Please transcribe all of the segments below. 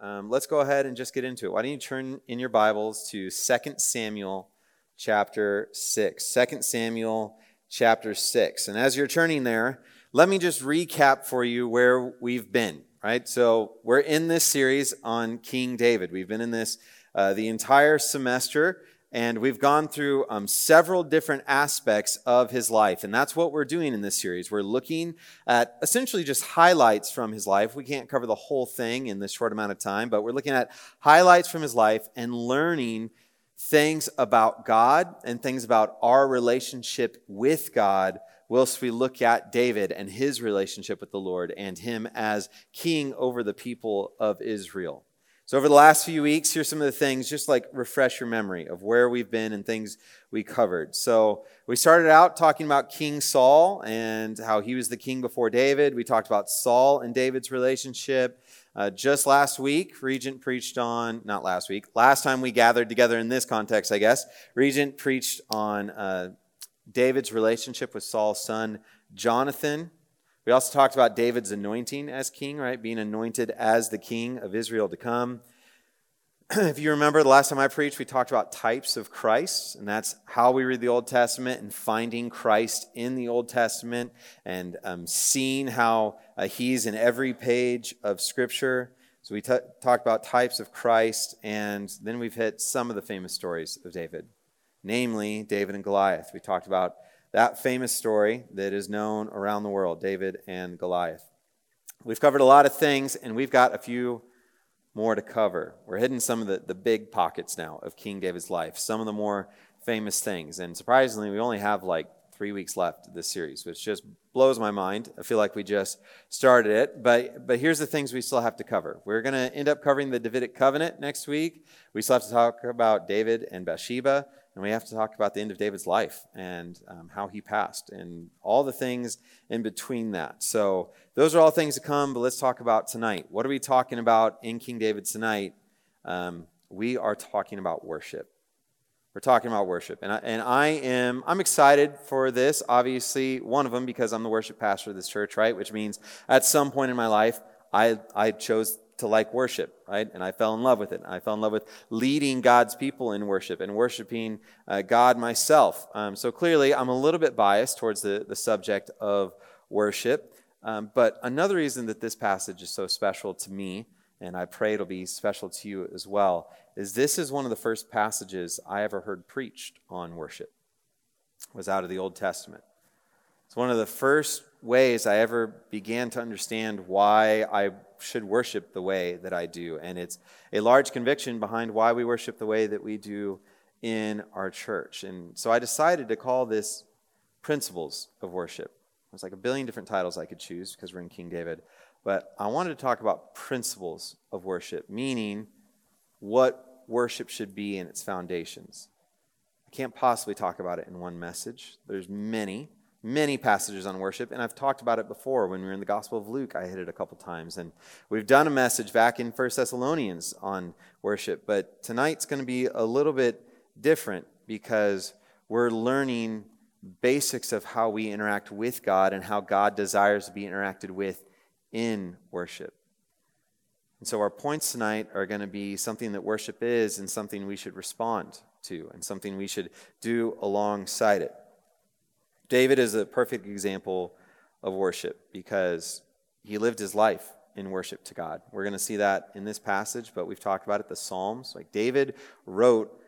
um, let's go ahead and just get into it. Why don't you turn in your Bibles to 2 Samuel chapter 6. 2 Samuel chapter 6. And as you're turning there, let me just recap for you where we've been, right? So we're in this series on King David. We've been in this uh, the entire semester and we've gone through um, several different aspects of his life. And that's what we're doing in this series. We're looking at essentially just highlights from his life. We can't cover the whole thing in this short amount of time, but we're looking at highlights from his life and learning things about God and things about our relationship with God whilst we look at David and his relationship with the Lord and him as king over the people of Israel. So, over the last few weeks, here's some of the things, just like refresh your memory of where we've been and things we covered. So, we started out talking about King Saul and how he was the king before David. We talked about Saul and David's relationship. Uh, just last week, Regent preached on, not last week, last time we gathered together in this context, I guess, Regent preached on uh, David's relationship with Saul's son, Jonathan. We also talked about David's anointing as king, right? Being anointed as the king of Israel to come. if you remember the last time I preached, we talked about types of Christ, and that's how we read the Old Testament and finding Christ in the Old Testament and um, seeing how uh, he's in every page of Scripture. So we t- talked about types of Christ, and then we've hit some of the famous stories of David, namely David and Goliath. We talked about that famous story that is known around the world David and Goliath. We've covered a lot of things, and we've got a few more to cover. We're hitting some of the, the big pockets now of King David's life, some of the more famous things. And surprisingly, we only have like three weeks left of this series, which just blows my mind. I feel like we just started it. But, but here's the things we still have to cover. We're going to end up covering the Davidic covenant next week. We still have to talk about David and Bathsheba. And we have to talk about the end of David's life and um, how he passed and all the things in between that. So, those are all things to come, but let's talk about tonight. What are we talking about in King David tonight? Um, we are talking about worship. We're talking about worship. And I, and I am I'm excited for this. Obviously, one of them because I'm the worship pastor of this church, right? Which means at some point in my life, I, I chose to like worship, right? And I fell in love with it. I fell in love with leading God's people in worship and worshiping uh, God myself. Um, so clearly, I'm a little bit biased towards the, the subject of worship. Um, but another reason that this passage is so special to me, and I pray it'll be special to you as well, is this is one of the first passages I ever heard preached on worship. It was out of the Old Testament. It's one of the first ways I ever began to understand why I should worship the way that I do. And it's a large conviction behind why we worship the way that we do in our church. And so I decided to call this Principles of Worship. There's like a billion different titles I could choose because we're in King David. But I wanted to talk about principles of worship, meaning what worship should be in its foundations. I can't possibly talk about it in one message. There's many many passages on worship, and I've talked about it before when we were in the Gospel of Luke. I hit it a couple times, and we've done a message back in First Thessalonians on worship, but tonight's going to be a little bit different because we're learning basics of how we interact with God and how God desires to be interacted with in worship. And so our points tonight are going to be something that worship is and something we should respond to and something we should do alongside it. David is a perfect example of worship because he lived his life in worship to God. We're going to see that in this passage, but we've talked about it the Psalms. Like David wrote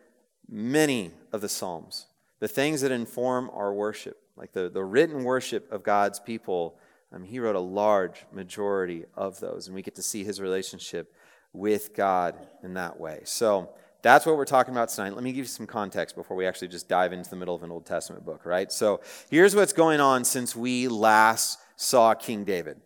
many of the Psalms, the things that inform our worship, like the, the written worship of God's people. Um, he wrote a large majority of those, and we get to see his relationship with God in that way. So, that's what we're talking about tonight. Let me give you some context before we actually just dive into the middle of an Old Testament book, right? So here's what's going on since we last saw King David.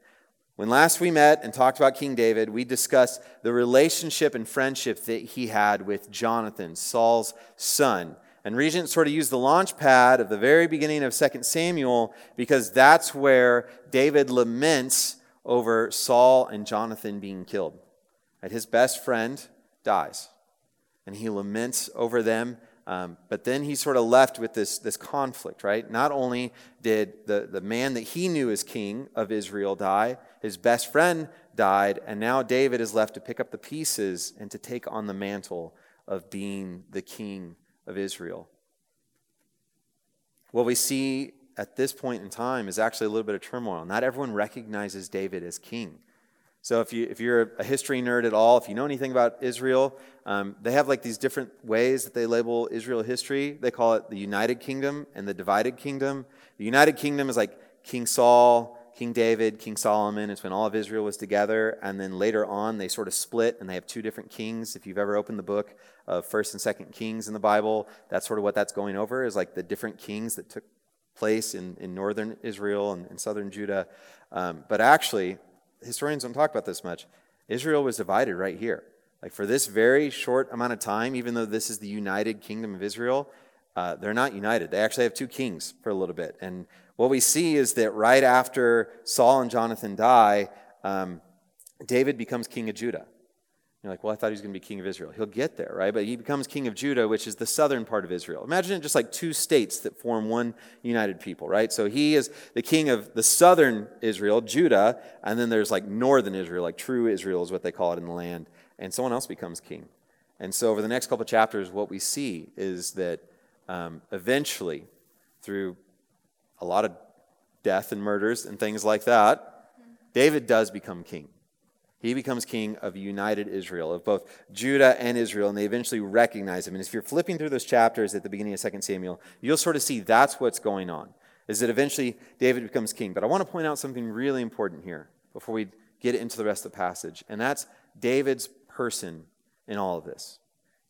When last we met and talked about King David, we discussed the relationship and friendship that he had with Jonathan, Saul's son. And Regent sort of used the launch pad of the very beginning of 2 Samuel because that's where David laments over Saul and Jonathan being killed. Right? His best friend dies and he laments over them. Um, but then he's sort of left with this, this conflict, right? Not only did the, the man that he knew as king of Israel die, his best friend died, and now David is left to pick up the pieces and to take on the mantle of being the king of Israel. What we see at this point in time is actually a little bit of turmoil. Not everyone recognizes David as king. So if you if you're a history nerd at all, if you know anything about Israel, um, they have like these different ways that they label Israel history. They call it the United Kingdom and the Divided Kingdom. The United Kingdom is like King Saul, King David, King Solomon. It's when all of Israel was together. And then later on, they sort of split and they have two different kings. If you've ever opened the book of 1st and 2nd Kings in the Bible, that's sort of what that's going over is like the different kings that took place in, in northern Israel and, and southern Judah. Um, but actually, historians don't talk about this much. Israel was divided right here. Like for this very short amount of time, even though this is the united kingdom of Israel, uh, they're not united. They actually have two kings for a little bit. And what we see is that right after Saul and Jonathan die, um, David becomes king of Judah. You're like, well, I thought he was going to be king of Israel. He'll get there, right? But he becomes king of Judah, which is the southern part of Israel. Imagine it just like two states that form one united people, right? So he is the king of the southern Israel, Judah, and then there's like northern Israel, like true Israel is what they call it in the land, and someone else becomes king. And so over the next couple chapters, what we see is that um, eventually, through a lot of death and murders and things like that, David does become king. He becomes king of united Israel, of both Judah and Israel, and they eventually recognize him. And if you're flipping through those chapters at the beginning of 2 Samuel, you'll sort of see that's what's going on, is that eventually David becomes king. But I want to point out something really important here before we get into the rest of the passage, and that's David's person in all of this.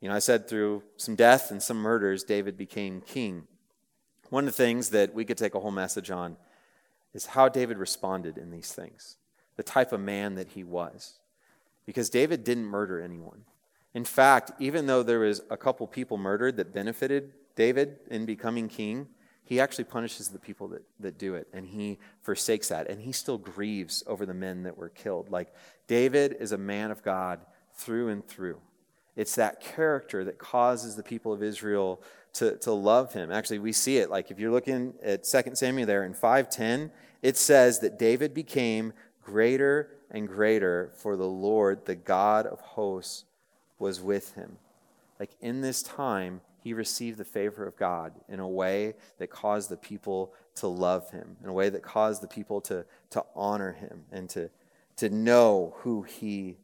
You know, I said through some death and some murders, David became king. One of the things that we could take a whole message on is how David responded in these things, the type of man that he was. Because David didn't murder anyone. In fact, even though there was a couple people murdered that benefited David in becoming king, he actually punishes the people that, that do it and he forsakes that and he still grieves over the men that were killed like david is a man of god through and through it's that character that causes the people of israel to, to love him. Actually, we see it. Like if you're looking at 2 Samuel there in 510, it says that David became greater and greater, for the Lord, the God of hosts, was with him. Like in this time, he received the favor of God in a way that caused the people to love him, in a way that caused the people to, to honor him and to, to know who he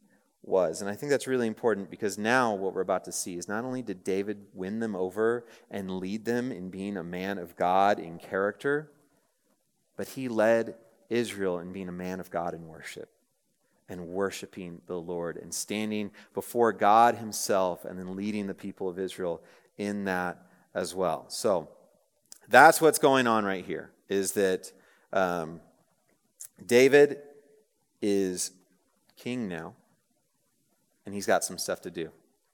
was. And I think that's really important because now what we're about to see is not only did David win them over and lead them in being a man of God in character, but he led Israel in being a man of God in worship and worshiping the Lord and standing before God himself and then leading the people of Israel in that as well. So that's what's going on right here is that um, David is king now and he's got some stuff to do.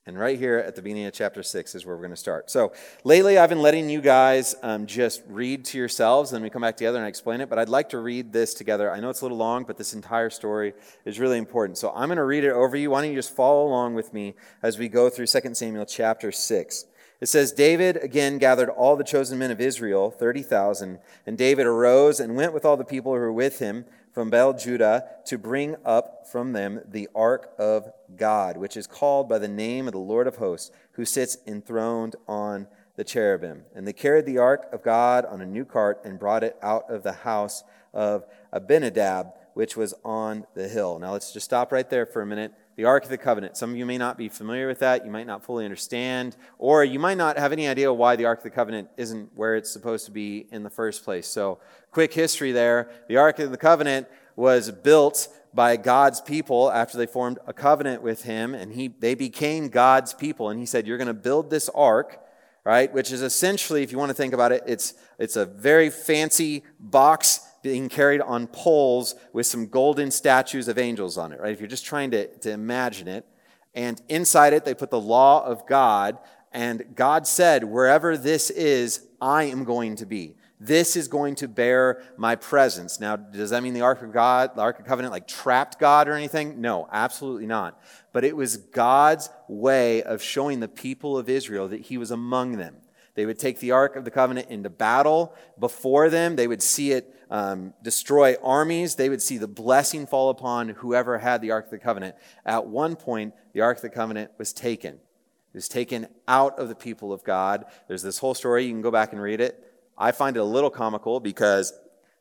And right here at the beginning of chapter 6 is where we're going to start. So, lately I've been letting you guys um, just read to yourselves, and then we come back together and I explain it. But I'd like to read this together. I know it's a little long, but this entire story is really important. So, I'm going to read it over you. Why don't you just follow along with me as we go through 2 Samuel chapter 6. It says, David again gathered all the chosen men of Israel, 30,000, and David arose and went with all the people who were with him from Baal Judah to bring up from them the ark of God, which is called by the name of the Lord of hosts, who sits enthroned on the cherubim. And they carried the ark of God on a new cart and brought it out of the house of Abinadab, which was on the hill. Now let's just stop right there for a minute. The Ark of the Covenant. Some of you may not be familiar with that. You might not fully understand, or you might not have any idea why the Ark of the Covenant isn't where it's supposed to be in the first place. So quick history there. The Ark of the Covenant was built by God's people after they formed a covenant with him, and he, they became God's people. And he said, You're going to build this ark, right? Which is essentially, if you want to think about it, it's, it's a very fancy box being carried on poles with some golden statues of angels on it, right? If you're just trying to, to imagine it. And inside it, they put the law of God. And God said, Wherever this is, I am going to be. This is going to bear my presence. Now, does that mean the Ark of God, the Ark of Covenant, like trapped God or anything? No, absolutely not. But it was God's way of showing the people of Israel that He was among them, They would take the Ark of the Covenant into battle before them. They would see it um, destroy armies. They would see the blessing fall upon whoever had the Ark of the Covenant. At one point, the Ark of the Covenant was taken. It was taken out of the people of God. There's this whole story. You can go back and read it. I find it a little comical because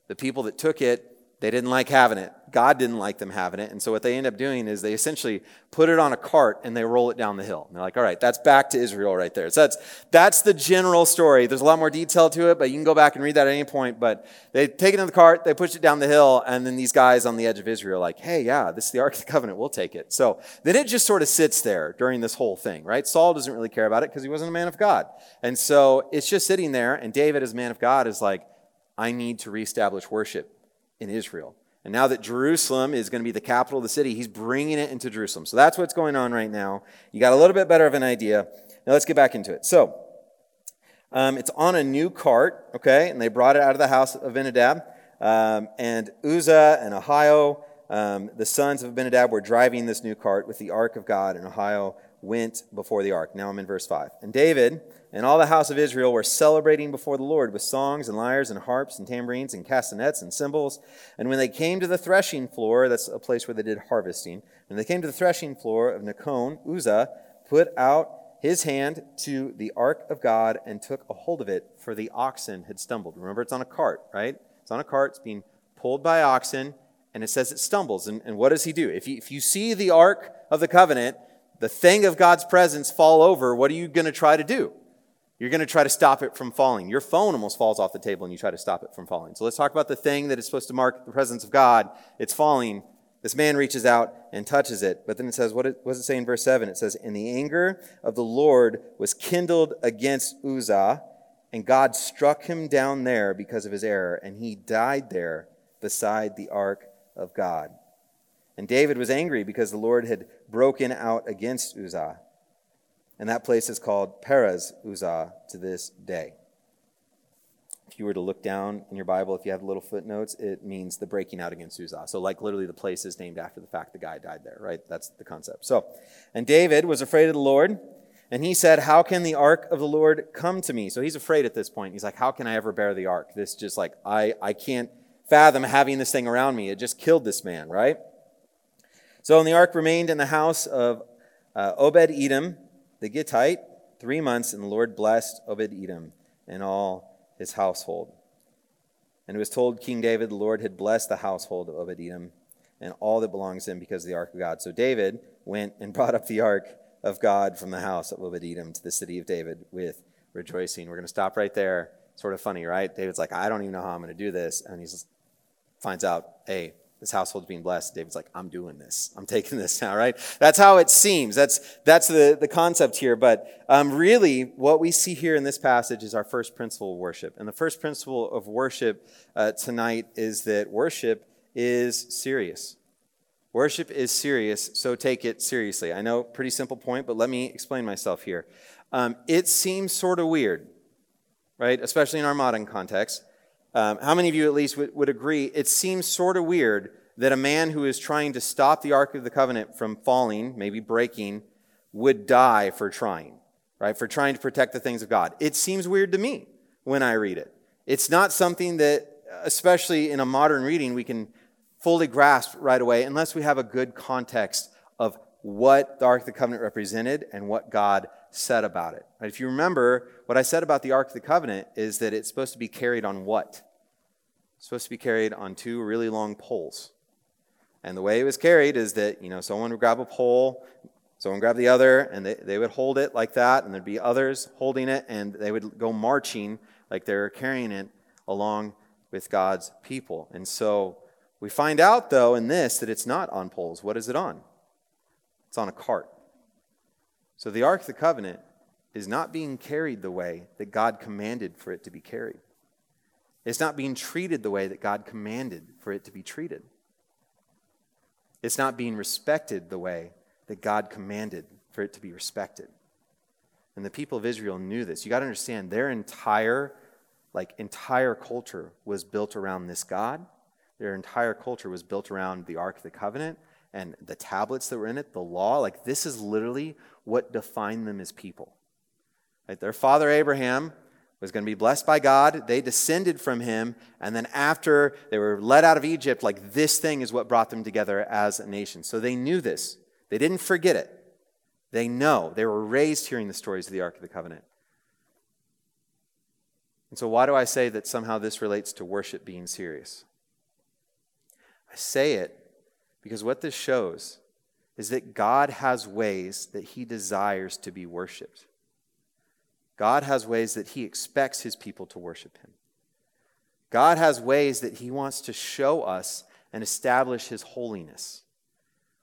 the people that took it they didn't like having it. God didn't like them having it. And so what they end up doing is they essentially put it on a cart and they roll it down the hill. And they're like, all right, that's back to Israel right there. So that's, that's the general story. There's a lot more detail to it, but you can go back and read that at any point. But they take it in the cart, they push it down the hill, and then these guys on the edge of Israel are like, hey, yeah, this is the Ark of the Covenant. We'll take it. So then it just sort of sits there during this whole thing, right? Saul doesn't really care about it because he wasn't a man of God. And so it's just sitting there, and David, as a man of God, is like, I need to reestablish worship in Israel. And now that Jerusalem is going to be the capital of the city, he's bringing it into Jerusalem. So that's what's going on right now. You got a little bit better of an idea. Now let's get back into it. So um, it's on a new cart, okay? And they brought it out of the house of Abinadab. Um, and Uzzah and Ahio, um, the sons of Abinadab, were driving this new cart with the ark of God, and Ahio went before the ark. Now I'm in verse 5. And David and all the house of Israel were celebrating before the Lord with songs and lyres and harps and tambourines and castanets and cymbals. And when they came to the threshing floor, that's a place where they did harvesting, when they came to the threshing floor of Nacon, Uzzah put out his hand to the ark of God and took a hold of it, for the oxen had stumbled. Remember, it's on a cart, right? It's on a cart, it's being pulled by oxen, and it says it stumbles. And, and what does he do? If you, if you see the ark of the covenant, the thing of God's presence fall over, what are you going to try to do? You're going to try to stop it from falling. Your phone almost falls off the table and you try to stop it from falling. So let's talk about the thing that is supposed to mark the presence of God. It's falling. This man reaches out and touches it. But then it says, what, does it say in verse 7? It says, And the anger of the Lord was kindled against Uzzah, and God struck him down there because of his error, and he died there beside the ark of God. And David was angry because the Lord had broken out against Uzzah. And that place is called Perez Uzzah to this day. If you were to look down in your Bible, if you have little footnotes, it means the breaking out against Uzzah. So, like, literally, the place is named after the fact the guy died there, right? That's the concept. So, and David was afraid of the Lord, and he said, How can the ark of the Lord come to me? So, he's afraid at this point. He's like, How can I ever bear the ark? This just like, I, I can't fathom having this thing around me. It just killed this man, right? So, and the ark remained in the house of uh, Obed Edom the Gittite three months, and the Lord blessed Obed Edom and all his household. And it was told King David, the Lord had blessed the household of Obed Edom and all that belongs to him because of the ark of God. So David went and brought up the ark of God from the house of Obed Edom to the city of David with rejoicing. We're going to stop right there. Sort of funny, right? David's like, I don't even know how I'm going to do this. And he finds out, hey, household's being blessed. David's like, I'm doing this. I'm taking this now, right? That's how it seems. That's, that's the, the concept here. But um, really, what we see here in this passage is our first principle of worship. And the first principle of worship uh, tonight is that worship is serious. Worship is serious, so take it seriously. I know, pretty simple point, but let me explain myself here. Um, it seems sort of weird, right? Especially in our modern context um, how many of you at least would, would agree it seems sort of weird that a man who is trying to stop the Ark of the Covenant from falling, maybe breaking, would die for trying, right? For trying to protect the things of God. It seems weird to me when I read it. It's not something that, especially in a modern reading, we can fully grasp right away unless we have a good context of what the Ark of the Covenant represented and what God said about it. If you remember, what I said about the Ark of the Covenant is that it's supposed to be carried on what? It's supposed to be carried on two really long poles. And the way it was carried is that, you know, someone would grab a pole, someone would grab the other, and they, they would hold it like that, and there'd be others holding it, and they would go marching like they were carrying it along with God's people. And so we find out, though, in this that it's not on poles. What is it on? It's on a cart. So the Ark of the Covenant is not being carried the way that God commanded for it to be carried. It's not being treated the way that God commanded for it to be treated. It's not being respected the way that God commanded for it to be respected. And the people of Israel knew this. You got to understand their entire like entire culture was built around this God. Their entire culture was built around the Ark of the Covenant and the tablets that were in it, the law. Like this is literally what defined them as people. Right? Their father Abraham was going to be blessed by God. They descended from him. And then after they were led out of Egypt, like this thing is what brought them together as a nation. So they knew this. They didn't forget it. They know. They were raised hearing the stories of the Ark of the Covenant. And so, why do I say that somehow this relates to worship being serious? I say it because what this shows is that God has ways that he desires to be worshiped. God has ways that he expects his people to worship him. God has ways that he wants to show us and establish his holiness.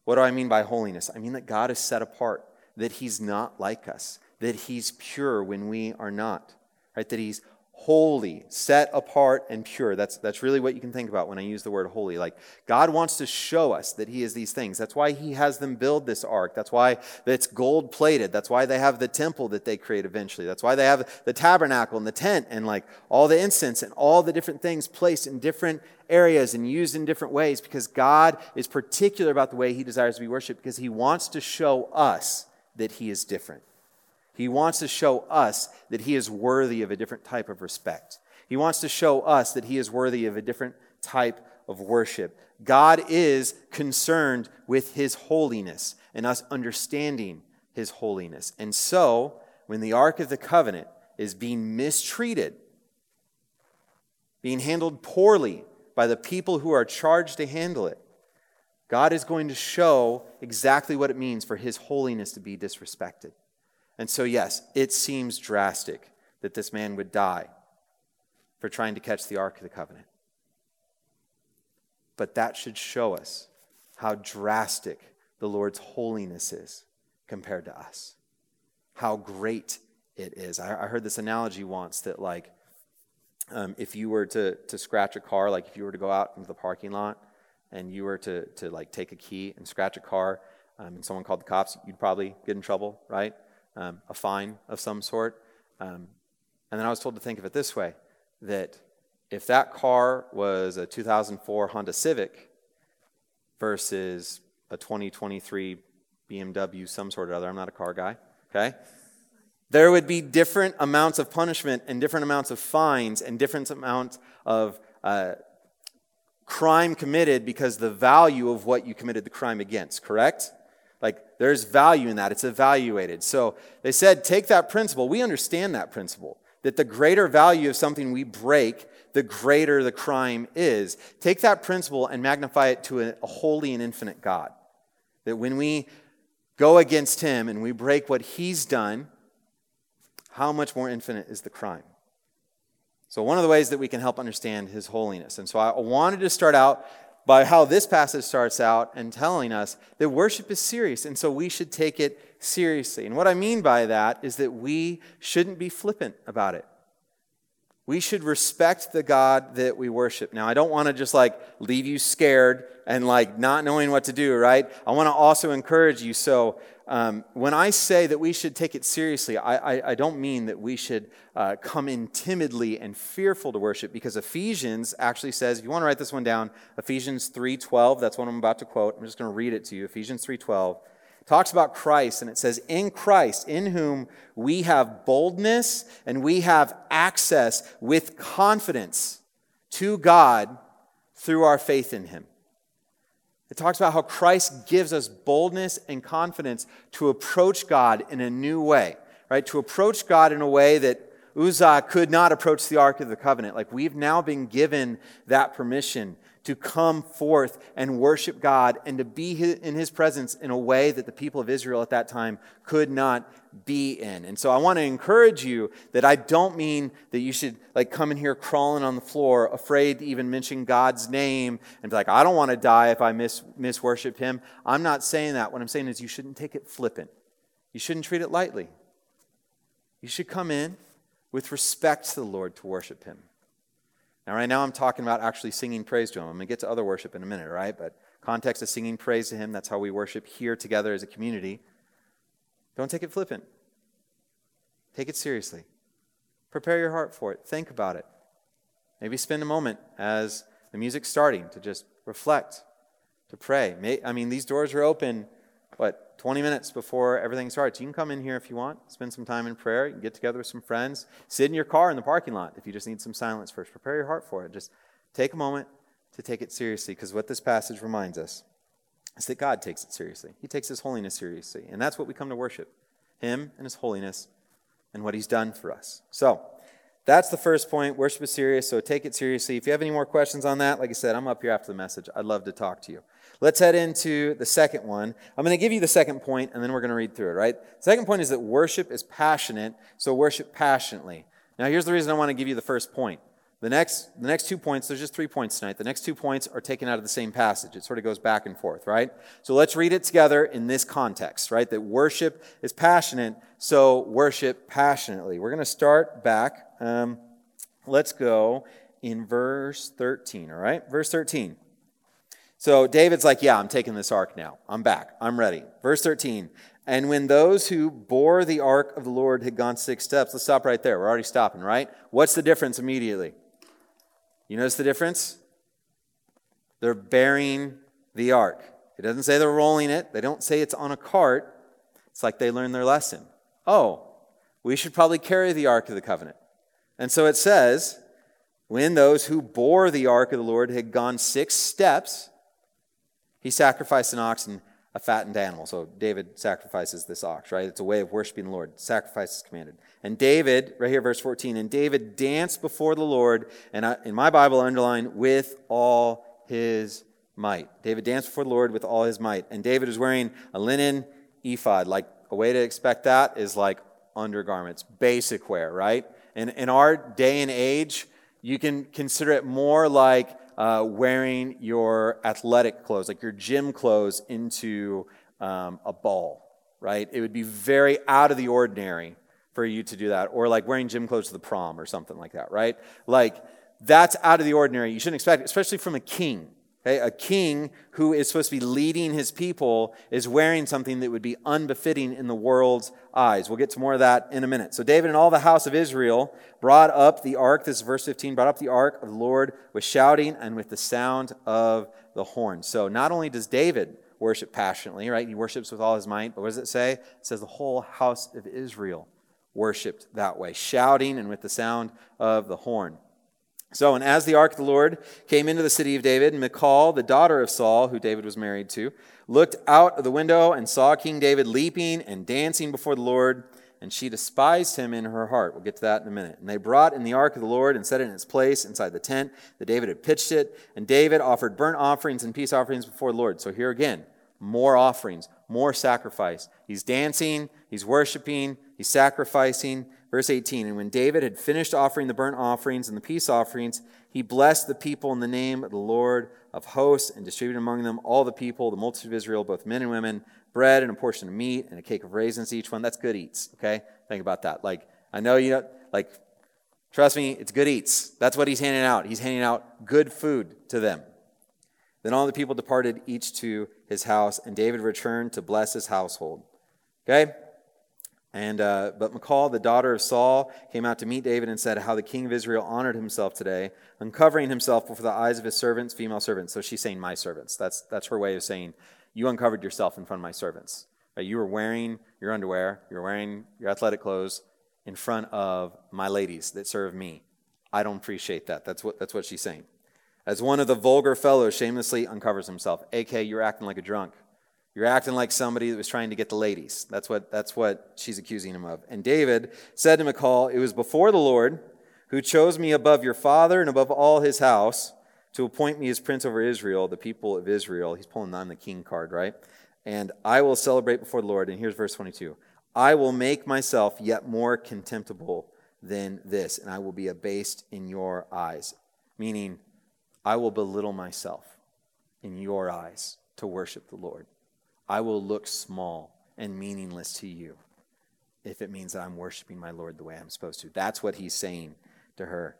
What do I mean by holiness? I mean that God is set apart, that he's not like us, that he's pure when we are not, right? That he's holy, set apart, and pure. That's, that's really what you can think about when I use the word holy. Like, God wants to show us that He is these things. That's why He has them build this ark. That's why it's gold plated. That's why they have the temple that they create eventually. That's why they have the tabernacle and the tent and like all the incense and all the different things placed in different areas and used in different ways because God is particular about the way He desires to be worshiped because He wants to show us that He is different. He wants to show us that he is worthy of a different type of respect. He wants to show us that he is worthy of a different type of worship. God is concerned with his holiness and us understanding his holiness. And so, when the Ark of the Covenant is being mistreated, being handled poorly by the people who are charged to handle it, God is going to show exactly what it means for his holiness to be disrespected. And so, yes, it seems drastic that this man would die for trying to catch the Ark of the Covenant. But that should show us how drastic the Lord's holiness is compared to us, how great it is. I, I heard this analogy once that, like, um, if you were to, to scratch a car, like if you were to go out into the parking lot and you were to, to like take a key and scratch a car um, and someone called the cops, you'd probably get in trouble, right? Um, a fine of some sort. Um, and then I was told to think of it this way that if that car was a 2004 Honda Civic versus a 2023 BMW, some sort or other, I'm not a car guy, okay? There would be different amounts of punishment and different amounts of fines and different amounts of uh, crime committed because the value of what you committed the crime against, correct? Like there's value in that. It's evaluated. So they said, take that principle. We understand that principle that the greater value of something we break, the greater the crime is. Take that principle and magnify it to a, holy and infinite God. That when we go against him and we break what he's done, how much more infinite is the crime? So, one of the ways that we can help understand his holiness. And so, I wanted to start out by how this passage starts out and telling us that worship is serious, and so we should take it seriously. And what I mean by that is that we shouldn't be flippant about it. We should respect the God that we worship. Now, I don't want to just like leave you scared and like not knowing what to do, right? I want to also encourage you. So, um, when I say that we should take it seriously, I, I, I don't mean that we should uh, come in timidly and fearful to worship, because Ephesians actually says, if you want to write this one down, Ephesians 3.12, that's what I'm about to quote. I'm just going to read it to you. Ephesians 3.12 talks about Christ, and it says, In Christ, in whom we have boldness and we have access with confidence to God through our faith in him. It talks about how Christ gives us boldness and confidence to approach God in a new way, right? To approach God in a way that Uzzah could not approach the Ark of the Covenant. Like we've now been given that permission to come forth and worship God and to be in his presence in a way that the people of Israel at that time could not be in. And so I want to encourage you that I don't mean that you should like come in here crawling on the floor, afraid to even mention God's name and be like, I don't want to die if I miss, miss worship him. I'm not saying that. What I'm saying is you shouldn't take it flippant. You shouldn't treat it lightly. You should come in with respect to the Lord to worship him. Now, right now, I'm talking about actually singing praise to Him. I'm going to get to other worship in a minute, right? But context of singing praise to Him, that's how we worship here together as a community. Don't take it flippant, take it seriously. Prepare your heart for it, think about it. Maybe spend a moment as the music's starting to just reflect, to pray. I mean, these doors are open, what, 20 minutes before everything starts. You can come in here if you want, spend some time in prayer. You can get together with some friends, sit in your car in the parking lot if you just need some silence first. Prepare your heart for it. Just take a moment to take it seriously because what this passage reminds us is that God takes it seriously. He takes His holiness seriously. And that's what we come to worship Him and His holiness and what He's done for us. So, that's the first point. Worship is serious, so take it seriously. If you have any more questions on that, like I said, I'm up here after the message. I'd love to talk to you. Let's head into the second one. I'm going to give you the second point, and then we're going to read through it, right? Second point is that worship is passionate, so worship passionately. Now, here's the reason I want to give you the first point. The next, the next two points, there's just three points tonight. The next two points are taken out of the same passage. It sort of goes back and forth, right? So let's read it together in this context, right? That worship is passionate, so worship passionately. We're going to start back. Um, let's go in verse 13, all right? Verse 13. So David's like, Yeah, I'm taking this ark now. I'm back. I'm ready. Verse 13. And when those who bore the ark of the Lord had gone six steps, let's stop right there. We're already stopping, right? What's the difference immediately? You notice the difference? They're bearing the ark. It doesn't say they're rolling it, they don't say it's on a cart. It's like they learned their lesson. Oh, we should probably carry the ark of the covenant. And so it says, when those who bore the ark of the Lord had gone six steps, he sacrificed an ox and a fattened animal. So David sacrifices this ox, right? It's a way of worshiping the Lord. Sacrifice is commanded. And David, right here, verse 14, and David danced before the Lord, and I, in my Bible, underline, with all his might. David danced before the Lord with all his might. And David is wearing a linen ephod. Like, a way to expect that is like undergarments, basic wear, right? And in our day and age, you can consider it more like uh, wearing your athletic clothes, like your gym clothes, into um, a ball, right? It would be very out of the ordinary for you to do that, or like wearing gym clothes to the prom or something like that, right? Like that's out of the ordinary. You shouldn't expect it, especially from a king. Okay? A king who is supposed to be leading his people is wearing something that would be unbefitting in the world's eyes. We'll get to more of that in a minute. So David and all the house of Israel brought up the ark, this is verse 15, brought up the ark of the Lord with shouting and with the sound of the horn. So not only does David worship passionately, right? He worships with all his might, but what does it say? It says the whole house of Israel worshiped that way, shouting and with the sound of the horn. So, and as the ark of the Lord came into the city of David, Michal, the daughter of Saul, who David was married to, looked out of the window and saw King David leaping and dancing before the Lord, and she despised him in her heart. We'll get to that in a minute. And they brought in the ark of the Lord and set it in its place inside the tent that David had pitched it. And David offered burnt offerings and peace offerings before the Lord. So here again, more offerings, more sacrifice. He's dancing, he's worshiping, he's sacrificing. Verse 18 And when David had finished offering the burnt offerings and the peace offerings, he blessed the people in the name of the Lord of hosts and distributed among them all the people, the multitude of Israel, both men and women, bread and a portion of meat and a cake of raisins each one. That's good eats, okay? Think about that. Like, I know you know, like, trust me, it's good eats. That's what he's handing out. He's handing out good food to them. Then all the people departed, each to his house, and David returned to bless his household. Okay? And, uh, but Michal, the daughter of Saul, came out to meet David and said how the king of Israel honored himself today, uncovering himself before the eyes of his servants, female servants. So she's saying, my servants. That's, that's her way of saying, you uncovered yourself in front of my servants. You were wearing your underwear, you were wearing your athletic clothes in front of my ladies that serve me. I don't appreciate that. That's what, that's what she's saying. As one of the vulgar fellows shamelessly uncovers himself, AK, you're acting like a drunk. You're acting like somebody that was trying to get the ladies. That's what, that's what she's accusing him of. And David said to Michal, It was before the Lord who chose me above your father and above all his house to appoint me as prince over Israel, the people of Israel. He's pulling on the king card, right? And I will celebrate before the Lord. And here's verse 22 I will make myself yet more contemptible than this, and I will be abased in your eyes. Meaning, I will belittle myself in your eyes to worship the Lord. I will look small and meaningless to you if it means that I'm worshiping my Lord the way I'm supposed to. That's what he's saying to her.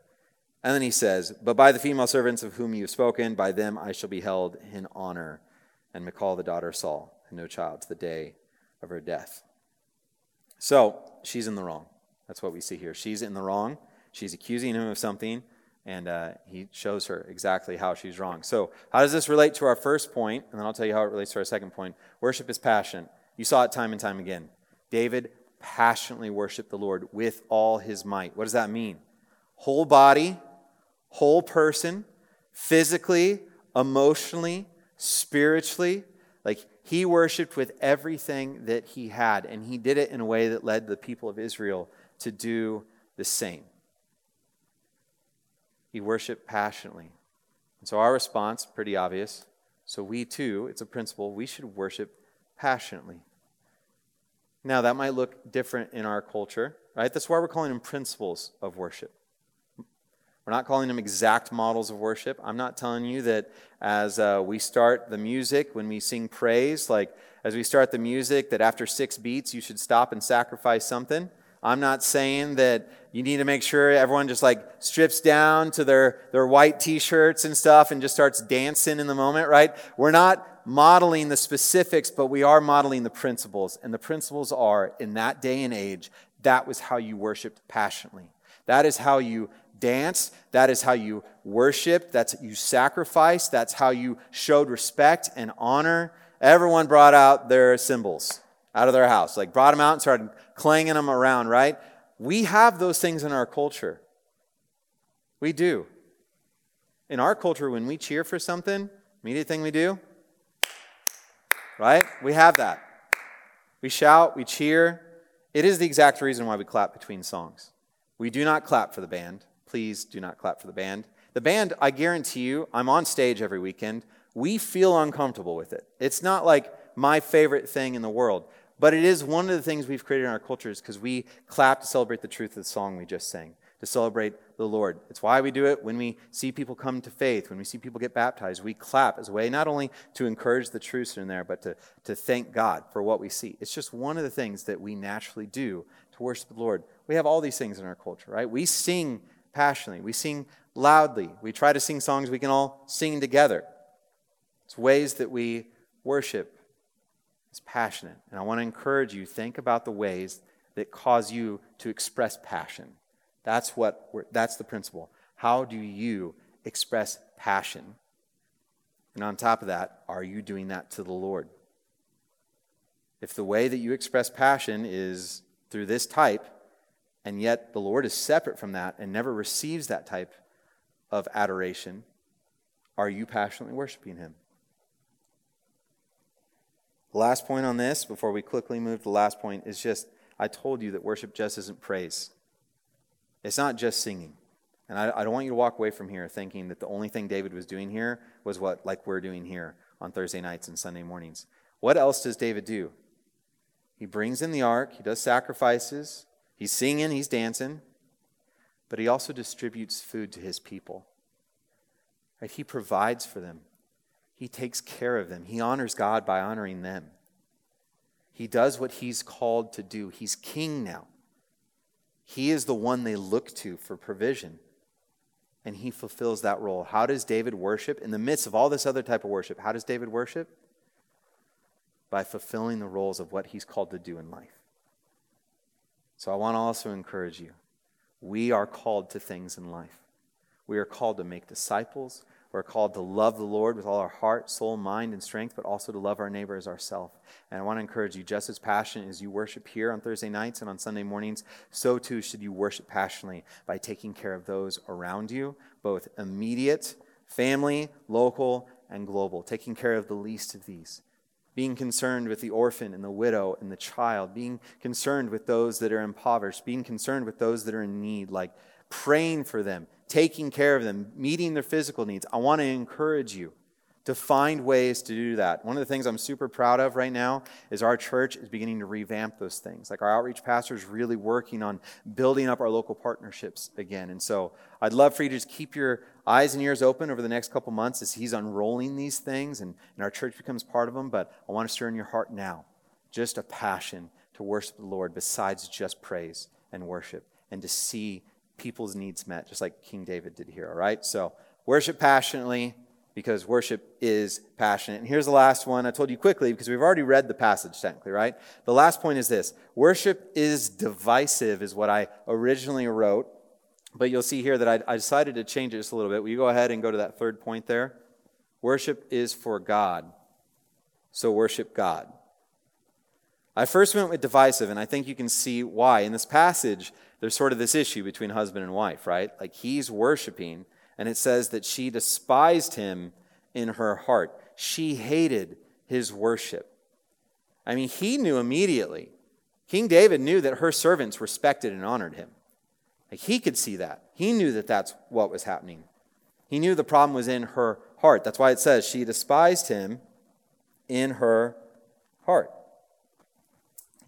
And then he says, But by the female servants of whom you have spoken, by them I shall be held in honor. And Michal, the daughter of Saul, had no child to the day of her death. So she's in the wrong. That's what we see here. She's in the wrong. She's accusing him of something and uh, he shows her exactly how she's wrong. So, how does this relate to our first point? And then I'll tell you how it relates to our second point. Worship is passion. You saw it time and time again. David passionately worshiped the Lord with all his might. What does that mean? Whole body, whole person, physically, emotionally, spiritually. Like he worshiped with everything that he had, and he did it in a way that led the people of Israel to do the same. He worshiped passionately. And so our response, pretty obvious. So we too, it's a principle, we should worship passionately. Now, that might look different in our culture, right? That's why we're calling them principles of worship. We're not calling them exact models of worship. I'm not telling you that as uh, we start the music, when we sing praise, like as we start the music, that after six beats you should stop and sacrifice something. I'm not saying that you need to make sure everyone just like strips down to their, their white t shirts and stuff and just starts dancing in the moment, right? We're not modeling the specifics, but we are modeling the principles. And the principles are in that day and age, that was how you worshiped passionately. That is how you dance. That is how you worship. That's you sacrifice. That's how you showed respect and honor. Everyone brought out their cymbals out of their house, like brought them out and started clanging them around, right? We have those things in our culture. We do. In our culture, when we cheer for something, immediate thing we do, right? We have that. We shout, we cheer. It is the exact reason why we clap between songs. We do not clap for the band. Please do not clap for the band. The band, I guarantee you, I'm on stage every weekend. We feel uncomfortable with it. It's not like my favorite thing in the world. But it is one of the things we've created in our cultures because we clap to celebrate the truth of the song we just sang, to celebrate the Lord. It's why we do it when we see people come to faith, when we see people get baptized. We clap as a way not only to encourage the truths in there, but to, to thank God for what we see. It's just one of the things that we naturally do to worship the Lord. We have all these things in our culture, right? We sing passionately, we sing loudly, we try to sing songs we can all sing together. It's ways that we worship is passionate. And I want to encourage you think about the ways that cause you to express passion. That's what that's the principle. How do you express passion? And on top of that, are you doing that to the Lord? If the way that you express passion is through this type, and yet the Lord is separate from that and never receives that type of adoration, are you passionately worshiping Him? The last point on this, before we quickly move to the last point, is just I told you that worship just isn't praise. It's not just singing. And I, I, don't want you to walk away from here thinking that the only thing David was doing here was what, like we're doing here on Thursday nights and Sunday mornings. What else does David do? He brings in the ark, he does sacrifices, he's singing, he's dancing, but he also distributes food to his people. Right? He provides for them. He takes care of them. He honors God by honoring them. He does what he's called to do. He's king now. He is the one they look to for provision. And he fulfills that role. How does David worship? In the midst of all this other type of worship, how does David worship? By fulfilling the roles of what he's called to do in life. So I want to also encourage you. We are called to things in life. We are called to make disciples. We're called to love the Lord with all our heart, soul, mind, and strength, but also to love our neighbor as ourselves. And I want to encourage you, just as passionate as you worship here on Thursday nights and on Sunday mornings, so too should you worship passionately by taking care of those around you, both immediate, family, local, and global, taking care of the least of these. Being concerned with the orphan and the widow and the child, being concerned with those that are impoverished, being concerned with those that are in need, like praying for them, taking care of them, meeting their physical needs. I want to encourage you to find ways to do that. One of the things I'm super proud of right now is our church is beginning to revamp those things. Like our outreach pastor is really working on building up our local partnerships again. And so I'd love for you to just keep your eyes and ears open over the next couple months as he's unrolling these things and, and our church becomes part of them. But I want to stir in your heart now just a passion to worship the Lord besides just praise and worship and to see people's needs met, just like King David did here, all right? So worship passionately because worship is passionate. And here's the last one. I told you quickly because we've already read the passage technically, right? The last point is this worship is divisive, is what I originally wrote. But you'll see here that I, I decided to change it just a little bit. Will you go ahead and go to that third point there? Worship is for God. So worship God. I first went with divisive, and I think you can see why. In this passage, there's sort of this issue between husband and wife, right? Like he's worshiping, and it says that she despised him in her heart. She hated his worship. I mean, he knew immediately. King David knew that her servants respected and honored him. Like he could see that. He knew that that's what was happening. He knew the problem was in her heart. That's why it says she despised him in her heart.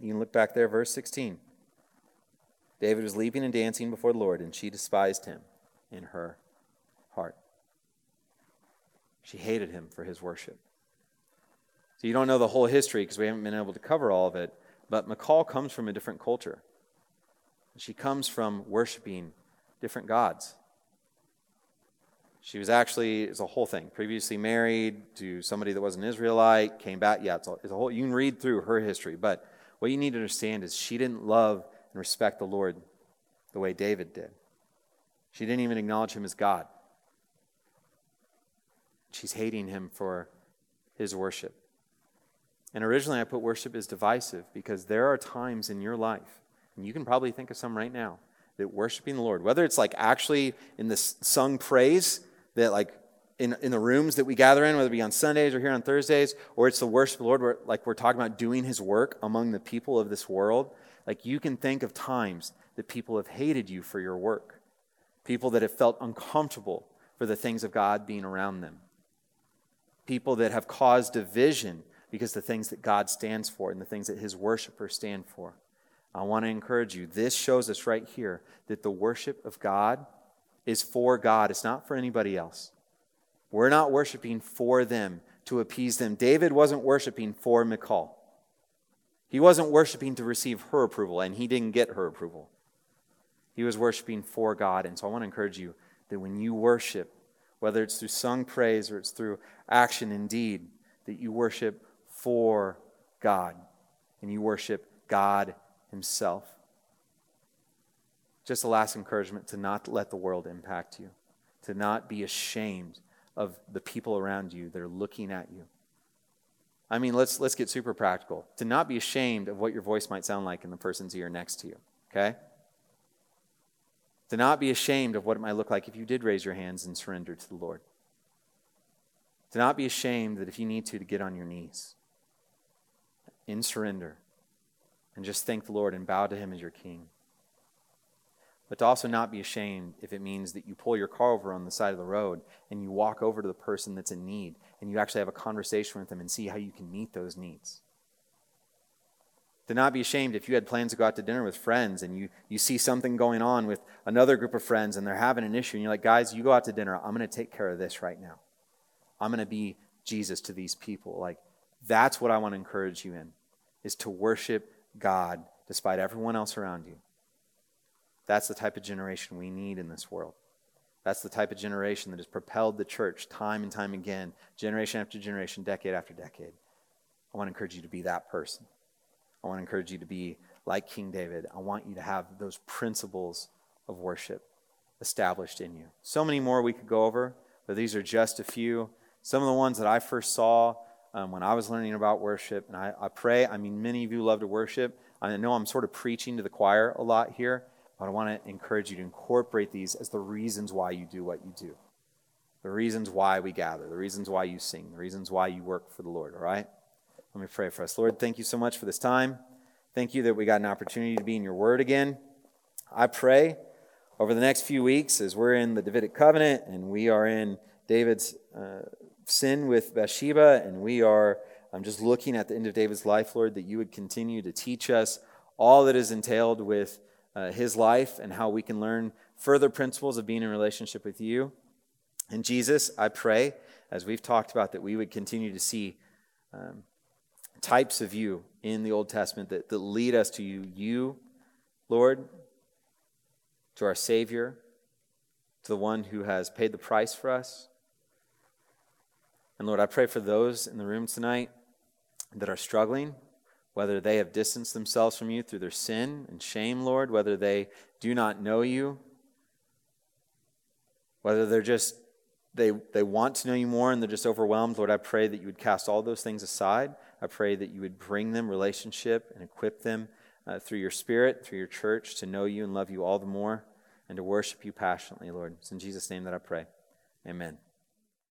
You can look back there, verse 16. David was leaping and dancing before the Lord, and she despised him in her heart. She hated him for his worship. So you don't know the whole history because we haven't been able to cover all of it, but Michal comes from a different culture. She comes from worshiping different gods. She was actually, it's a whole thing, previously married to somebody that was an Israelite, came back. Yeah, it's a, it's a whole, you can read through her history, but what you need to understand is she didn't love and respect the Lord the way David did. She didn't even acknowledge him as God. She's hating him for his worship. And originally, I put worship as divisive because there are times in your life, and you can probably think of some right now, that worshiping the Lord, whether it's like actually in this sung praise, that like in, in the rooms that we gather in, whether it be on Sundays or here on Thursdays, or it's the worship of the Lord, where, like we're talking about doing his work among the people of this world, like you can think of times that people have hated you for your work, people that have felt uncomfortable for the things of God being around them, people that have caused division because the things that God stands for and the things that his worshipers stand for. I want to encourage you. This shows us right here that the worship of God is for God, it's not for anybody else. We're not worshiping for them to appease them. David wasn't worshiping for Michal. He wasn't worshiping to receive her approval, and he didn't get her approval. He was worshiping for God. And so I want to encourage you that when you worship, whether it's through sung praise or it's through action and deed, that you worship for God and you worship God Himself. Just a last encouragement to not let the world impact you, to not be ashamed of the people around you that are looking at you. I mean, let's, let's get super practical. To not be ashamed of what your voice might sound like in the person's ear next to you, okay? To not be ashamed of what it might look like if you did raise your hands and surrender to the Lord. To not be ashamed that if you need to, to get on your knees in surrender and just thank the Lord and bow to Him as your King but to also not be ashamed if it means that you pull your car over on the side of the road and you walk over to the person that's in need and you actually have a conversation with them and see how you can meet those needs. To not be ashamed if you had plans to go out to dinner with friends and you, you see something going on with another group of friends and they're having an issue and you're like, guys, you go out to dinner. I'm going to take care of this right now. I'm going to be Jesus to these people. Like, that's what I want to encourage you in, is to worship God despite everyone else around you. That's the type of generation we need in this world. That's the type of generation that has propelled the church time and time again, generation after generation, decade after decade. I want to encourage you to be that person. I want to encourage you to be like King David. I want you to have those principles of worship established in you. So many more we could go over, but these are just a few. Some of the ones that I first saw um, when I was learning about worship, and I, I pray, I mean, many of you love to worship. I know I'm sort of preaching to the choir a lot here. But I want to encourage you to incorporate these as the reasons why you do what you do. The reasons why we gather, the reasons why you sing, the reasons why you work for the Lord, all right? Let me pray for us. Lord, thank you so much for this time. Thank you that we got an opportunity to be in your word again. I pray over the next few weeks as we're in the Davidic covenant and we are in David's uh, sin with Bathsheba and we are just looking at the end of David's life, Lord, that you would continue to teach us all that is entailed with uh, his life and how we can learn further principles of being in relationship with you. And Jesus, I pray, as we've talked about, that we would continue to see um, types of you in the Old Testament that, that lead us to you. You, Lord, to our Savior, to the one who has paid the price for us. And Lord, I pray for those in the room tonight that are struggling whether they have distanced themselves from you through their sin and shame, Lord, whether they do not know you, whether they're just they, they want to know you more and they're just overwhelmed, Lord, I pray that you would cast all those things aside. I pray that you would bring them relationship and equip them uh, through your spirit, through your church, to know you and love you all the more and to worship you passionately, Lord. It's in Jesus' name that I pray. Amen.